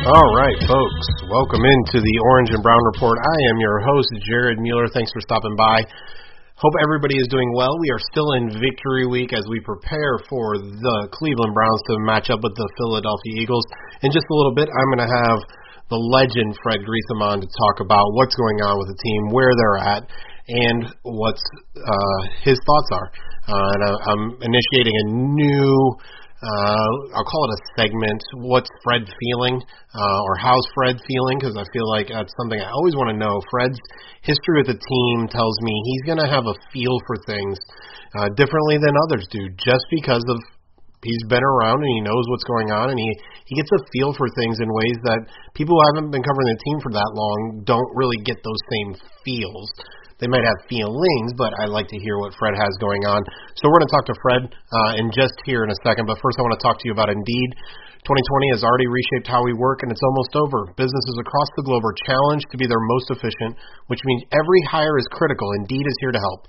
All right, folks, welcome into the Orange and Brown Report. I am your host, Jared Mueller. Thanks for stopping by. Hope everybody is doing well. We are still in victory week as we prepare for the Cleveland Browns to match up with the Philadelphia Eagles. In just a little bit, I'm going to have the legend Fred Greetham on to talk about what's going on with the team, where they're at, and what uh, his thoughts are. Uh, and I'm initiating a new uh, I'll call it a segment. What's Fred feeling, uh, or how's Fred feeling? Because I feel like that's something I always want to know. Fred's history with the team tells me he's going to have a feel for things uh, differently than others do, just because of he's been around and he knows what's going on, and he he gets a feel for things in ways that people who haven't been covering the team for that long don't really get those same feels. They might have feelings, but I like to hear what Fred has going on. So we're going to talk to Fred uh, in just here in a second. But first, I want to talk to you about Indeed. 2020 has already reshaped how we work, and it's almost over. Businesses across the globe are challenged to be their most efficient, which means every hire is critical. Indeed is here to help.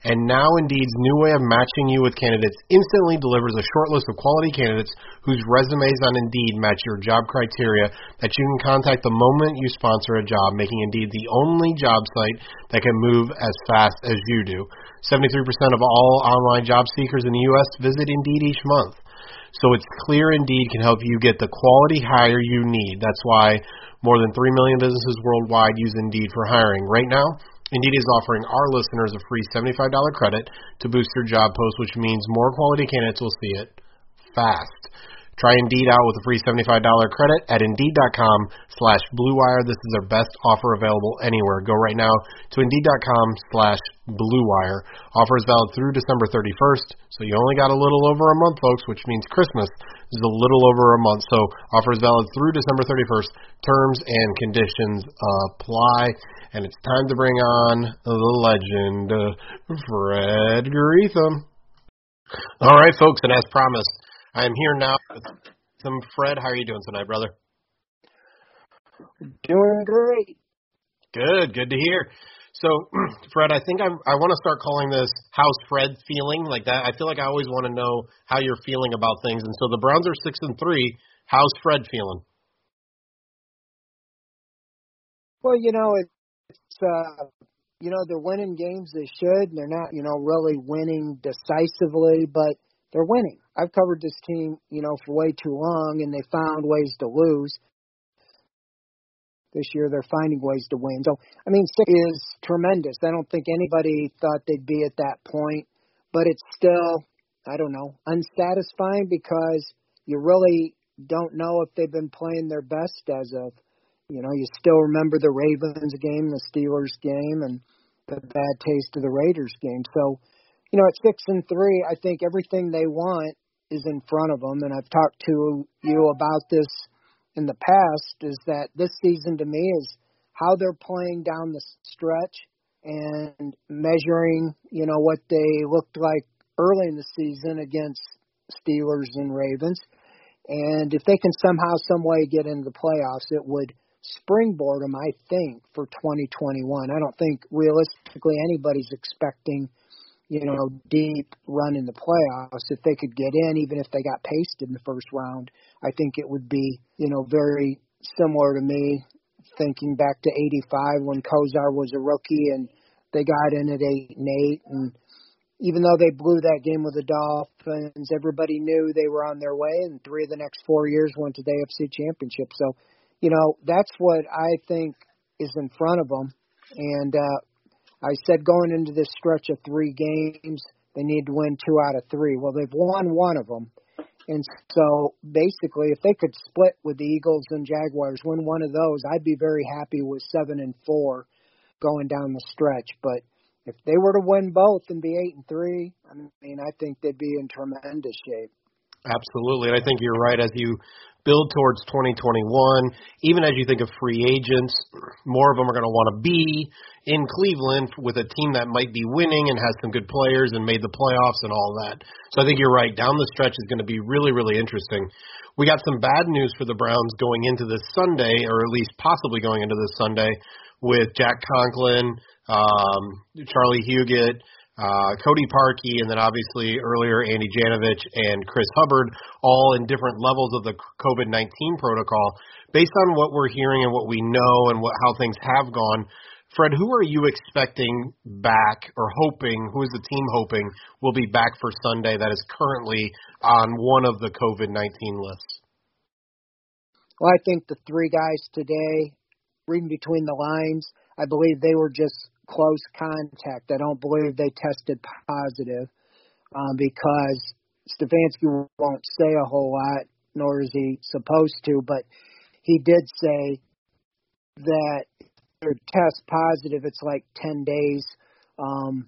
And now Indeed's new way of matching you with candidates instantly delivers a short list of quality candidates whose resumes on Indeed match your job criteria that you can contact the moment you sponsor a job, making Indeed the only job site that can move as fast as you do. 73% of all online job seekers in the U.S. visit Indeed each month. So it's clear Indeed can help you get the quality hire you need. That's why more than 3 million businesses worldwide use Indeed for hiring. Right now, Indeed is offering our listeners a free $75 credit to boost your job post, which means more quality candidates will see it fast. Try Indeed out with a free $75 credit at Indeed.com slash BlueWire. This is their best offer available anywhere. Go right now to Indeed.com slash BlueWire. Offer is valid through December 31st, so you only got a little over a month, folks, which means Christmas is a little over a month. So offer is valid through December 31st. Terms and conditions apply and it's time to bring on the legend, Fred Greetham. All right, folks, and as promised, I am here now with some Fred. How are you doing tonight, brother? Doing great. Good, good to hear. So, Fred, I think I I want to start calling this "How's Fred feeling?" like that. I feel like I always want to know how you're feeling about things, and so the Browns are six and three. How's Fred feeling? Well, you know, it's uh, you know, they're winning games they should, and they're not, you know, really winning decisively, but they're winning. I've covered this team, you know, for way too long, and they found ways to lose. This year, they're finding ways to win. So, I mean, six is tremendous. I don't think anybody thought they'd be at that point, but it's still, I don't know, unsatisfying because you really don't know if they've been playing their best as of you know, you still remember the Ravens game, the Steelers game, and the bad taste of the Raiders game. So, you know, at six and three, I think everything they want is in front of them. And I've talked to you about this in the past. Is that this season to me is how they're playing down the stretch and measuring, you know, what they looked like early in the season against Steelers and Ravens. And if they can somehow, some way get into the playoffs, it would springboard them, I think, for 2021. I don't think realistically anybody's expecting, you know, deep run in the playoffs. If they could get in, even if they got pasted in the first round, I think it would be, you know, very similar to me thinking back to 85 when Kosar was a rookie and they got in at 8 and 8 and even though they blew that game with the Dolphins, everybody knew they were on their way, and three of the next four years went to the AFC Championship. So, you know, that's what I think is in front of them. And uh, I said going into this stretch of three games, they need to win two out of three. Well, they've won one of them. And so basically, if they could split with the Eagles and Jaguars, win one of those, I'd be very happy with seven and four going down the stretch. But if they were to win both and be eight and three, I mean, I think they'd be in tremendous shape. Absolutely, and I think you're right. As you build towards 2021, even as you think of free agents, more of them are going to want to be in Cleveland with a team that might be winning and has some good players and made the playoffs and all that. So I think you're right. Down the stretch is going to be really, really interesting. We got some bad news for the Browns going into this Sunday, or at least possibly going into this Sunday, with Jack Conklin, um, Charley Hughlett, uh, Cody Parkey, and then obviously earlier Andy Janovich and Chris Hubbard, all in different levels of the COVID 19 protocol. Based on what we're hearing and what we know and what, how things have gone, Fred, who are you expecting back or hoping, who is the team hoping will be back for Sunday that is currently on one of the COVID 19 lists? Well, I think the three guys today, reading between the lines, I believe they were just close contact. I don't believe they tested positive um, because Stefanski won't say a whole lot, nor is he supposed to, but he did say that they're test positive, it's like 10 days. Um,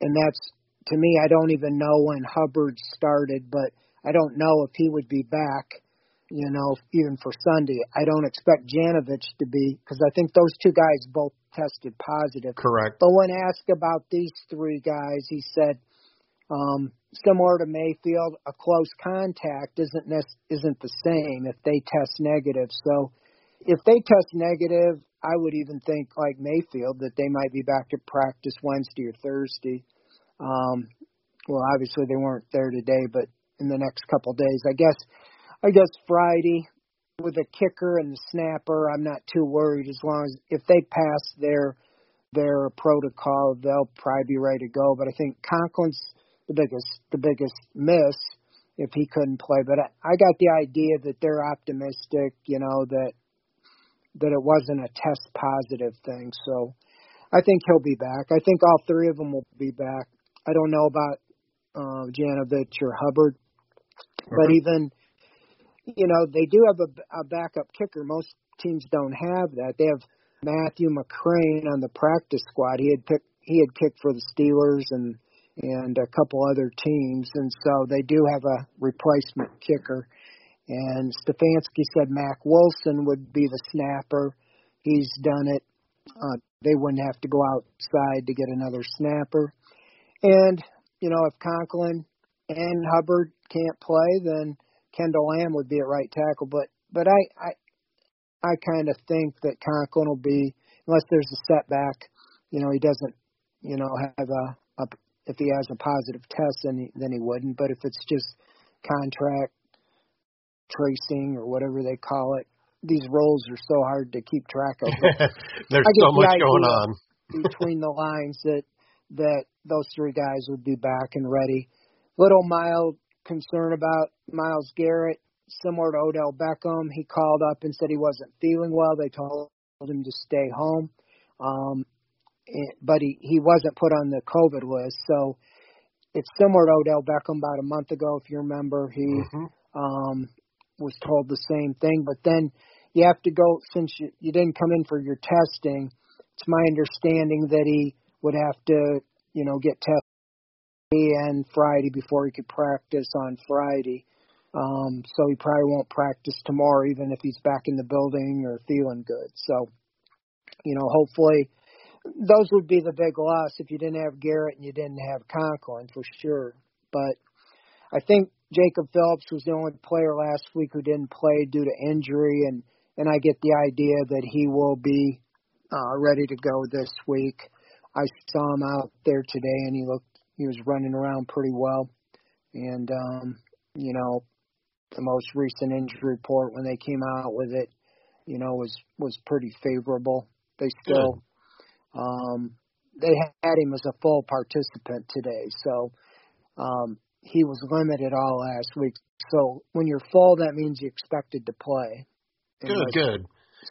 and that's, to me, I don't even know when Hubbard started, but I don't know if he would be back you know, even for Sunday. I don't expect Janovich to be because I think those two guys both tested positive. Correct. But when asked about these three guys, he said, um, similar to Mayfield, a close contact isn't ne- isn't the same if they test negative. So if they test negative, I would even think like Mayfield that they might be back at practice Wednesday or Thursday. Um, well, obviously they weren't there today, but in the next couple of days, I guess I guess Friday with the kicker and the snapper, I'm not too worried as long as if they pass their their protocol, they'll probably be ready to go. But I think Conklin's the biggest the biggest miss if he couldn't play. But I, I got the idea that they're optimistic, you know, that that it wasn't a test positive thing. So I think he'll be back. I think all three of them will be back. I don't know about uh, Janovich or Hubbard, mm-hmm. but even you know, they do have a, a backup kicker. Most teams don't have that. They have Matthew McCrane on the practice squad. He had picked he had kicked for the Steelers and and a couple other teams, and so they do have a replacement kicker. And Stefanski said Mack Wilson would be the snapper. He's done it. Uh, they wouldn't have to go outside to get another snapper. And you know, if Conklin and Hubbard can't play, then Kendall Lamm would be at right tackle, but but I I I kind of think that Conklin will be unless there's a setback. You know, he doesn't you know have a, a if he has a positive test, then he, then he wouldn't. But if it's just contract tracing or whatever they call it, these roles are so hard to keep track of. There's so much the going on between the lines that that those three guys would be back and ready. Little mild concern about Myles Garrett, similar to Odell Beckham. He called up and said he wasn't feeling well. They told him to stay home. Um, but he, he wasn't put on the COVID list. So it's similar to Odell Beckham about a month ago, if you remember. He mm-hmm. um, was told the same thing. But then you have to go, since you, you didn't come in for your testing, it's my understanding that he would have to, you know, get tested and Friday before he could practice on Friday. Um, so he probably won't practice tomorrow, even if he's back in the building or feeling good. So, you know, hopefully those would be the big loss if you didn't have Garrett and you didn't have Conklin for sure. But I think Jacob Phillips was the only player last week who didn't play due to injury, and and I get the idea that he will be uh, ready to go this week. I saw him out there today, and he looked he was running around pretty well. And um, you know, the most recent injury report when they came out with it, you know, was was pretty favorable. They still um they had him as a full participant today. So um, he was limited all last week. So when you're full, that means you're expected to play. Good, good.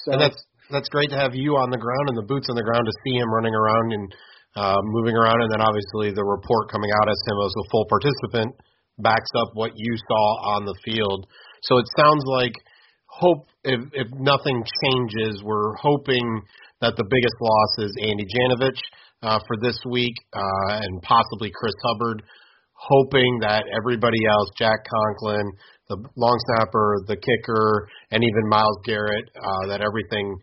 So, and that's that's great to have you on the ground and the boots on the ground to see him running around and uh, moving around, and then obviously the report coming out as him as a full participant backs up what you saw on the field. So it sounds like hope if if nothing changes, we're hoping that the biggest loss is Andy Janovich uh, for this week uh, and possibly Chris Hubbard. Hoping that everybody else, Jack Conklin, the long snapper, the kicker, and even Myles Garrett, uh, that everything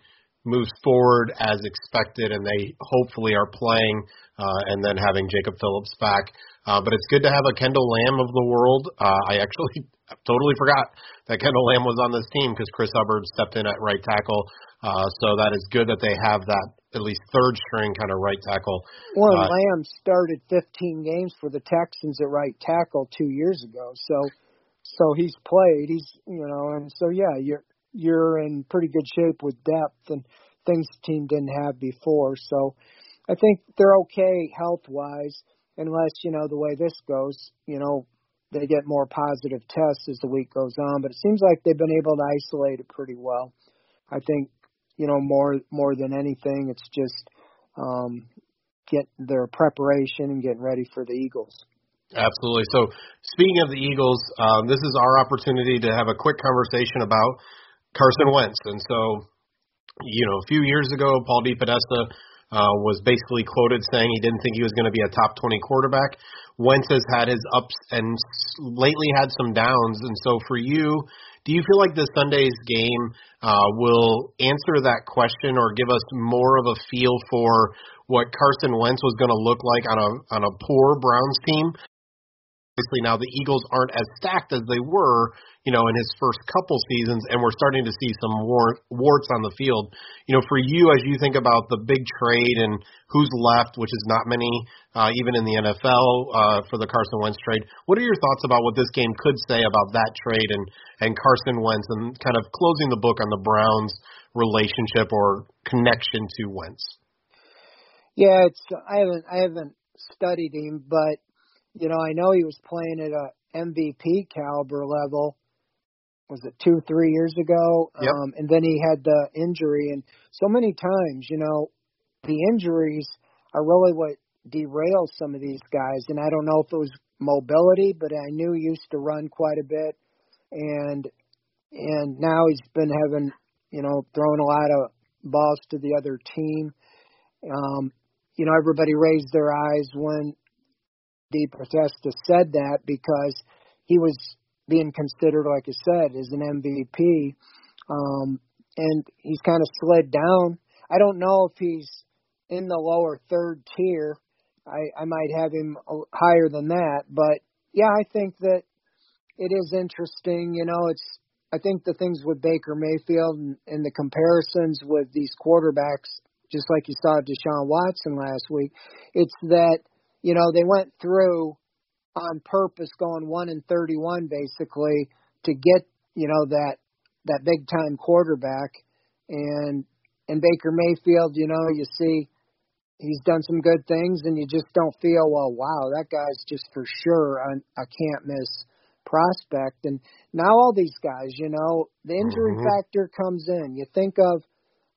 moves forward as expected, and they hopefully are playing, uh, and then having Jacob Phillips back. Uh, but it's good to have a Kendall Lamm of the world. Uh, I actually totally forgot that Kendall Lamm was on this team because Chris Hubbard stepped in at right tackle. Uh, so that is good that they have that at least third string kind of right tackle. Well, uh, Lamm started 15 games for the Texans at right tackle two years ago. So, so he's played. He's you know, and so yeah, you're you're in pretty good shape with depth and things the team didn't have before. So I think they're okay health wise, unless, you know, the way this goes, you know, they get more positive tests as the week goes on. But it seems like they've been able to isolate it pretty well. I think, you know, more more than anything, it's just um get their preparation and getting ready for the Eagles. Absolutely. So, speaking of the Eagles, um, this is our opportunity to have a quick conversation about Carson Wentz. And so, you know, a few years ago, Paul DePodesta uh, was basically quoted saying he didn't think he was going to be a top 20 quarterback. Wentz has had his ups and lately had some downs. And so for you, do you feel like the Sunday's game uh, will answer that question or give us more of a feel for what Carson Wentz was going to look like on a on a poor Browns team? Obviously, now the Eagles aren't as stacked as they were, you know, in his first couple seasons, and we're starting to see some war, warts on the field. You know, for you as you think about the big trade and who's left, which is not many, uh, even in the NFL uh, for the Carson Wentz trade. What are your thoughts about what this game could say about that trade and and Carson Wentz and kind of closing the book on the Browns relationship or connection to Wentz? Yeah, it's I haven't I haven't studied him, but you know I know he was playing at a MVP caliber level was it two, three years ago? Yep. Um, and then he had the injury, and so many times, you know, the injuries are really what derails some of these guys. And I don't know if it was mobility, but I knew he used to run quite a bit, and and now he's been having, you know, throwing a lot of balls to the other team. Um, you know, everybody raised their eyes when DePodesta said that because he was being considered, like I said, as an MVP. Um, and he's kind of slid down. I don't know if he's in the lower third tier. I, I might have him higher than that, but yeah, I think that it is interesting. You know, it's I think the things with Baker Mayfield and, and the comparisons with these quarterbacks, just like you saw Deshaun Watson last week, it's that you know they went through on purpose going one and thirty one basically to get you know that that big time quarterback. And and Baker Mayfield you know you see he's done some good things and you just don't feel well wow that guy's just for sure a, a can't miss prospect. And now all these guys you know the injury mm-hmm. factor comes in. You think of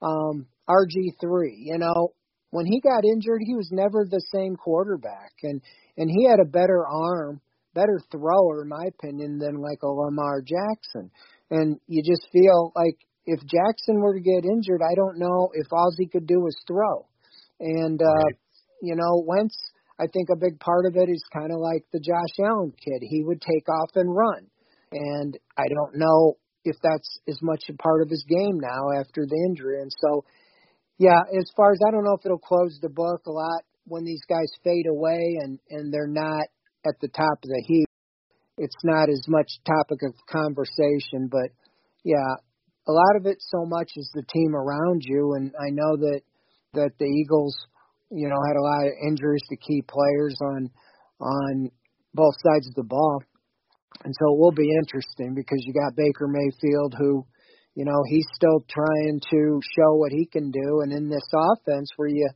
um RG3 you know when he got injured he was never the same quarterback and and he had a better arm, better thrower, in my opinion, than like a Lamar Jackson. And you just feel like if Jackson were to get injured, I don't know if all he could do was throw. And uh, right. you know, Wentz, I think a big part of it is kind of like the Josh Allen kid. He would take off and run, and I don't know if that's as much a part of his game now after the injury. And so, yeah, as far as I don't know if it'll close the book a lot when these guys fade away and and they're not at the top of the heap, it's not as much topic of conversation. But yeah, a lot of it so much is the team around you, and I know that that the Eagles, you know, had a lot of injuries to key players on on both sides of the ball, and so it will be interesting because you got Baker Mayfield who. You know, he's still trying to show what he can do. And in this offense where you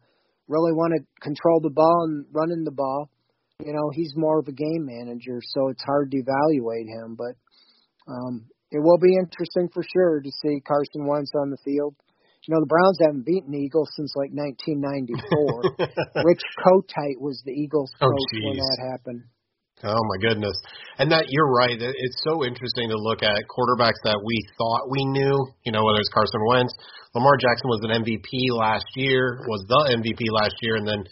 really want to control the ball and running the ball. You know, he's more of a game manager, so it's hard to evaluate him. But um, it will be interesting for sure to see Carson Wentz on the field. You know, the Browns haven't beaten the Eagles since like 1994. Rich Kotite was the Eagles oh, coach oh, when that happened. Oh my goodness. And that you're right. It's so interesting to look at quarterbacks that we thought we knew, you know, whether it's Carson Wentz, Lamar Jackson was an MVP last year, was the MVP last year and then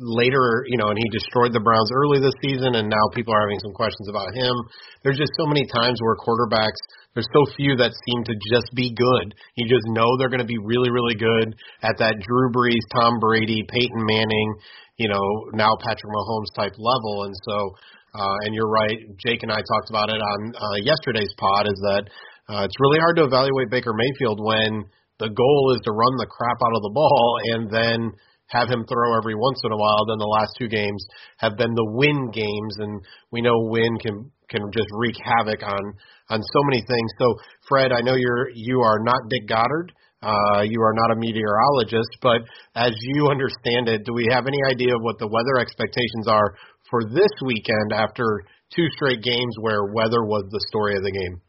later, you know, and he destroyed the Browns early this season, and now people are having some questions about him. There's just so many times where quarterbacks, there's so few that seem to just be good. You just know they're going to be really, really good at that Drew Brees, Tom Brady, Peyton Manning, you know, now Patrick Mahomes type level. And so, uh, and you're right, Jake and I talked about it on uh, yesterday's pod, is that uh, it's really hard to evaluate Baker Mayfield when the goal is to run the crap out of the ball and then – have him throw every once in a while. Then the last two games have been the win games, and we know win can can just wreak havoc on on so many things. So, Fred, I know you're you are not Dick Goddard. Uh, you are not a meteorologist, but as you understand it, do we have any idea of what the weather expectations are for this weekend after two straight games where weather was the story of the game?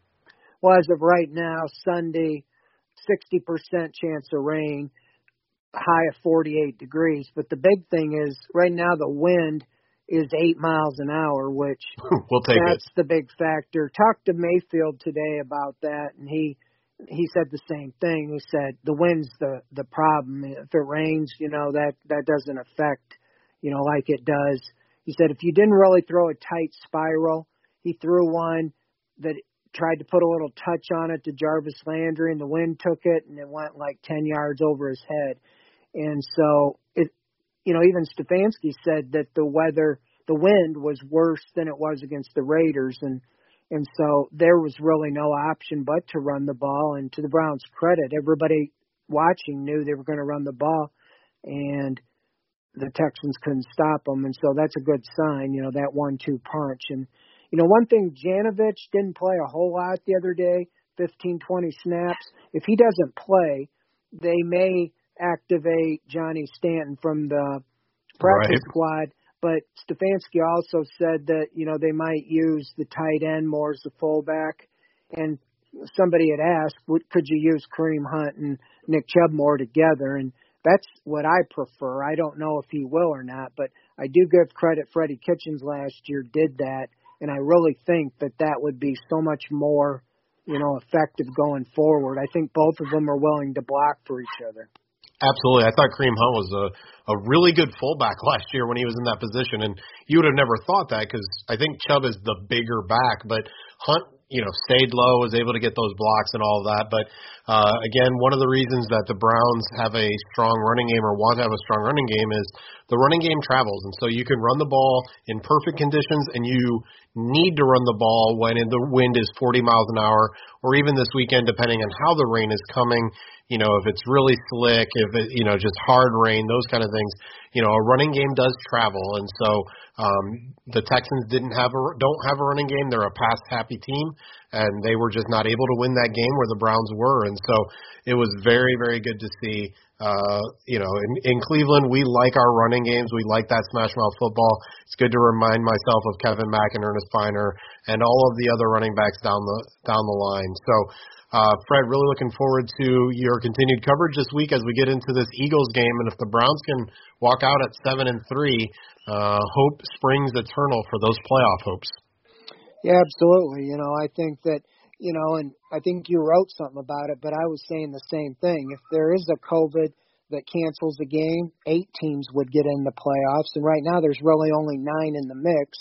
Well, as of right now, Sunday, 60% chance of rain high of 48 degrees. But the big thing is right now the wind is eight miles an hour, which we'll take that's it. the big factor. Talked to Mayfield today about that, and he he said the same thing. He said the wind's the the problem. If it rains, you know that that doesn't affect, you know, like it does. He said if you didn't really throw a tight spiral, he threw one that tried to put a little touch on it to Jarvis Landry, and the wind took it, and it went like 10 yards over his head. And so it, you know, even Stefanski said that the weather, the wind was worse than it was against the Raiders, and and so there was really no option but to run the ball. And to the Browns' credit, everybody watching knew they were going to run the ball, and the Texans couldn't stop them. And so that's a good sign, you know, that one-two punch. And you know, one thing, Janovich didn't play a whole lot the other day, 15, 20 snaps. If he doesn't play, they may activate Johnny Stanton from the practice right. squad. But Stefanski also said that you know they might use the tight end more as the fullback, and somebody had asked, could you use Kareem Hunt and Nick Chubb more together? And that's what I prefer. I don't know if he will or not, but I do give credit. Freddie Kitchens last year did that, and I really think that that would be so much more, you know, effective going forward. I think both of them are willing to block for each other. Absolutely. I thought Kareem Hunt was a a really good fullback last year when he was in that position, and you would have never thought that because I think Chubb is the bigger back, but Hunt, you know, stayed low, was able to get those blocks and all of that. But uh, again, one of the reasons that the Browns have a strong running game or want to have a strong running game is the running game travels, and so you can run the ball in perfect conditions, and you need to run the ball when the wind is 40 miles an hour, or even this weekend, depending on how the rain is coming you know, if it's really slick, if it, you know, just hard rain, those kind of things, you know, a running game does travel. And so, um, the Texans didn't have a, don't have a running game. They're a pass happy team and they were just not able to win that game where the Browns were. And so it was very, very good to see, uh, you know, in, in Cleveland, we like our running games. We like that smash mouth football. It's good to remind myself of Kevin Mack and Earnest Byner and all of the other running backs down the, down the line. So, uh, Fred, really looking forward to your continued coverage this week as we get into this Eagles game. And if the Browns can walk out at seven and three, uh, hope springs eternal for those playoff hopes. Yeah, absolutely. You know, I think that you know, and I think you wrote something about it, but I was saying the same thing. If there is a COVID that cancels the game, eight teams would get in the playoffs, and right now there's really only nine in the mix.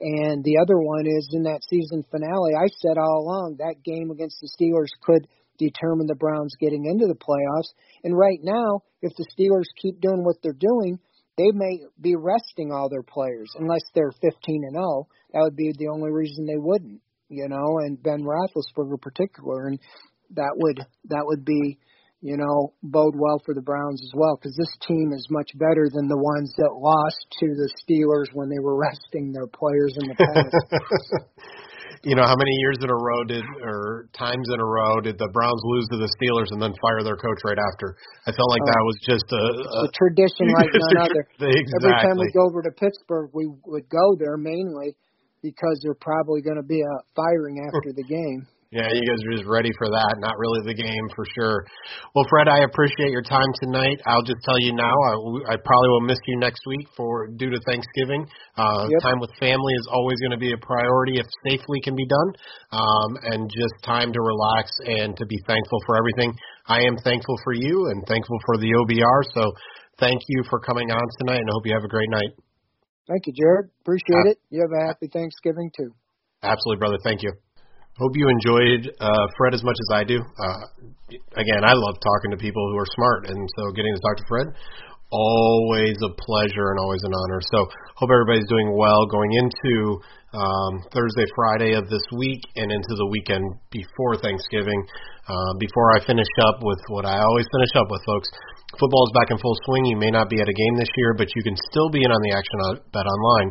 And the other one is in that season finale. I said all along that game against the Steelers could determine the Browns getting into the playoffs. And right now, if the Steelers keep doing what they're doing, they may be resting all their players unless they're 15 and 0. That would be the only reason they wouldn't, you know. And Ben Roethlisberger, particular, and that would that would be you know, bode well for the Browns as well because this team is much better than the ones that lost to the Steelers when they were resting their players in the past. you know, how many years in a row did, or times in a row did the Browns lose to the Steelers and then fire their coach right after? I felt like oh, that was just a, a, a tradition like none other. Exactly. Every time we go over to Pittsburgh, we would go there mainly because there's probably going to be a firing after the game. Yeah, you guys are just ready for that. Not really the game for sure. Well, Fred, I appreciate your time tonight. I'll just tell you now, I, I probably will miss you next week for due to Thanksgiving. Uh, yep. Time with family is always going to be a priority if safely can be done, um, and just time to relax and to be thankful for everything. I am thankful for you and thankful for the OBR. So, thank you for coming on tonight, and I hope you have a great night. Thank you, Jared. Appreciate uh, it. You have a happy Thanksgiving too. Absolutely, brother. Thank you. Hope you enjoyed uh, Fred as much as I do. Uh, again, I love talking to people who are smart, and so getting to talk to Fred, always a pleasure and always an honor. So hope everybody's doing well going into um, Thursday, Friday of this week, and into the weekend before Thanksgiving. Uh, before I finish up with what I always finish up with, folks, football is back in full swing. You may not be at a game this year, but you can still be in on the action on Bet Online.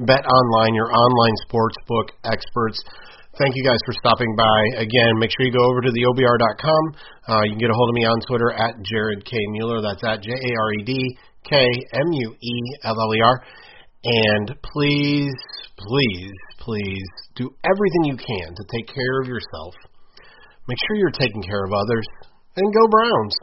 Bet Online, your online sports book experts. Thank you guys for stopping by. Again, make sure you go over to theobr.com. Uh, you can get a hold of me on Twitter at Jared K. Mueller. That's at J A R E D K M U E L L E R. And please, please, please do everything you can to take care of yourself. Make sure you're taking care of others. And go Browns.